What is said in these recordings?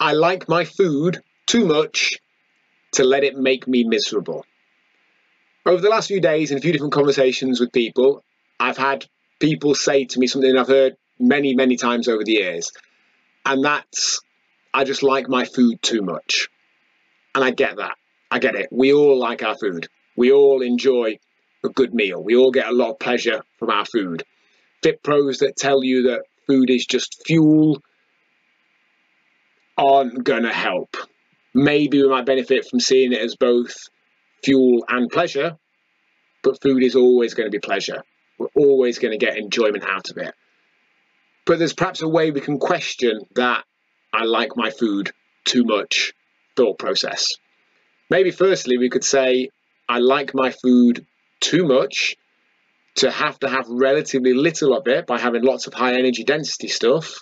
I like my food too much to let it make me miserable. Over the last few days, in a few different conversations with people, I've had people say to me something I've heard many, many times over the years, and that's I just like my food too much. And I get that. I get it. We all like our food. We all enjoy a good meal. We all get a lot of pleasure from our food. Fit pros that tell you that food is just fuel aren't going to help. Maybe we might benefit from seeing it as both fuel and pleasure, but food is always going to be pleasure. We're always going to get enjoyment out of it. But there's perhaps a way we can question that I like my food too much thought process. Maybe firstly, we could say, I like my food too much to have to have relatively little of it by having lots of high energy density stuff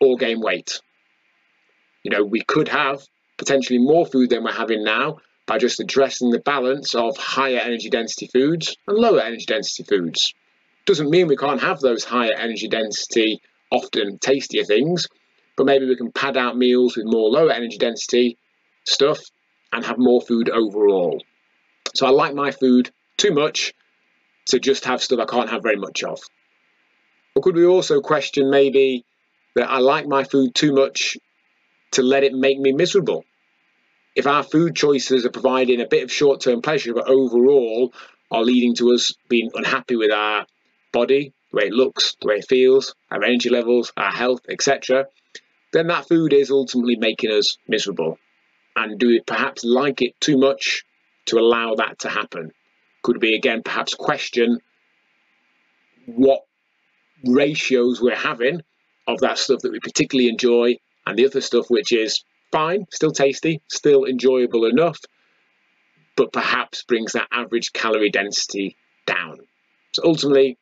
or gain weight. You know, we could have potentially more food than we're having now by just addressing the balance of higher energy density foods and lower energy density foods. Doesn't mean we can't have those higher energy density, often tastier things, but maybe we can pad out meals with more lower energy density stuff and have more food overall. So I like my food too much to just have stuff I can't have very much of. Or could we also question maybe that I like my food too much to let it make me miserable? If our food choices are providing a bit of short term pleasure, but overall are leading to us being unhappy with our body, the way it looks, the way it feels, our energy levels, our health, etc., then that food is ultimately making us miserable. And do we perhaps like it too much to allow that to happen? Could we again perhaps question what ratios we're having of that stuff that we particularly enjoy and the other stuff which is fine, still tasty, still enjoyable enough, but perhaps brings that average calorie density down. So ultimately,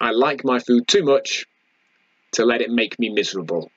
I like my food too much to let it make me miserable.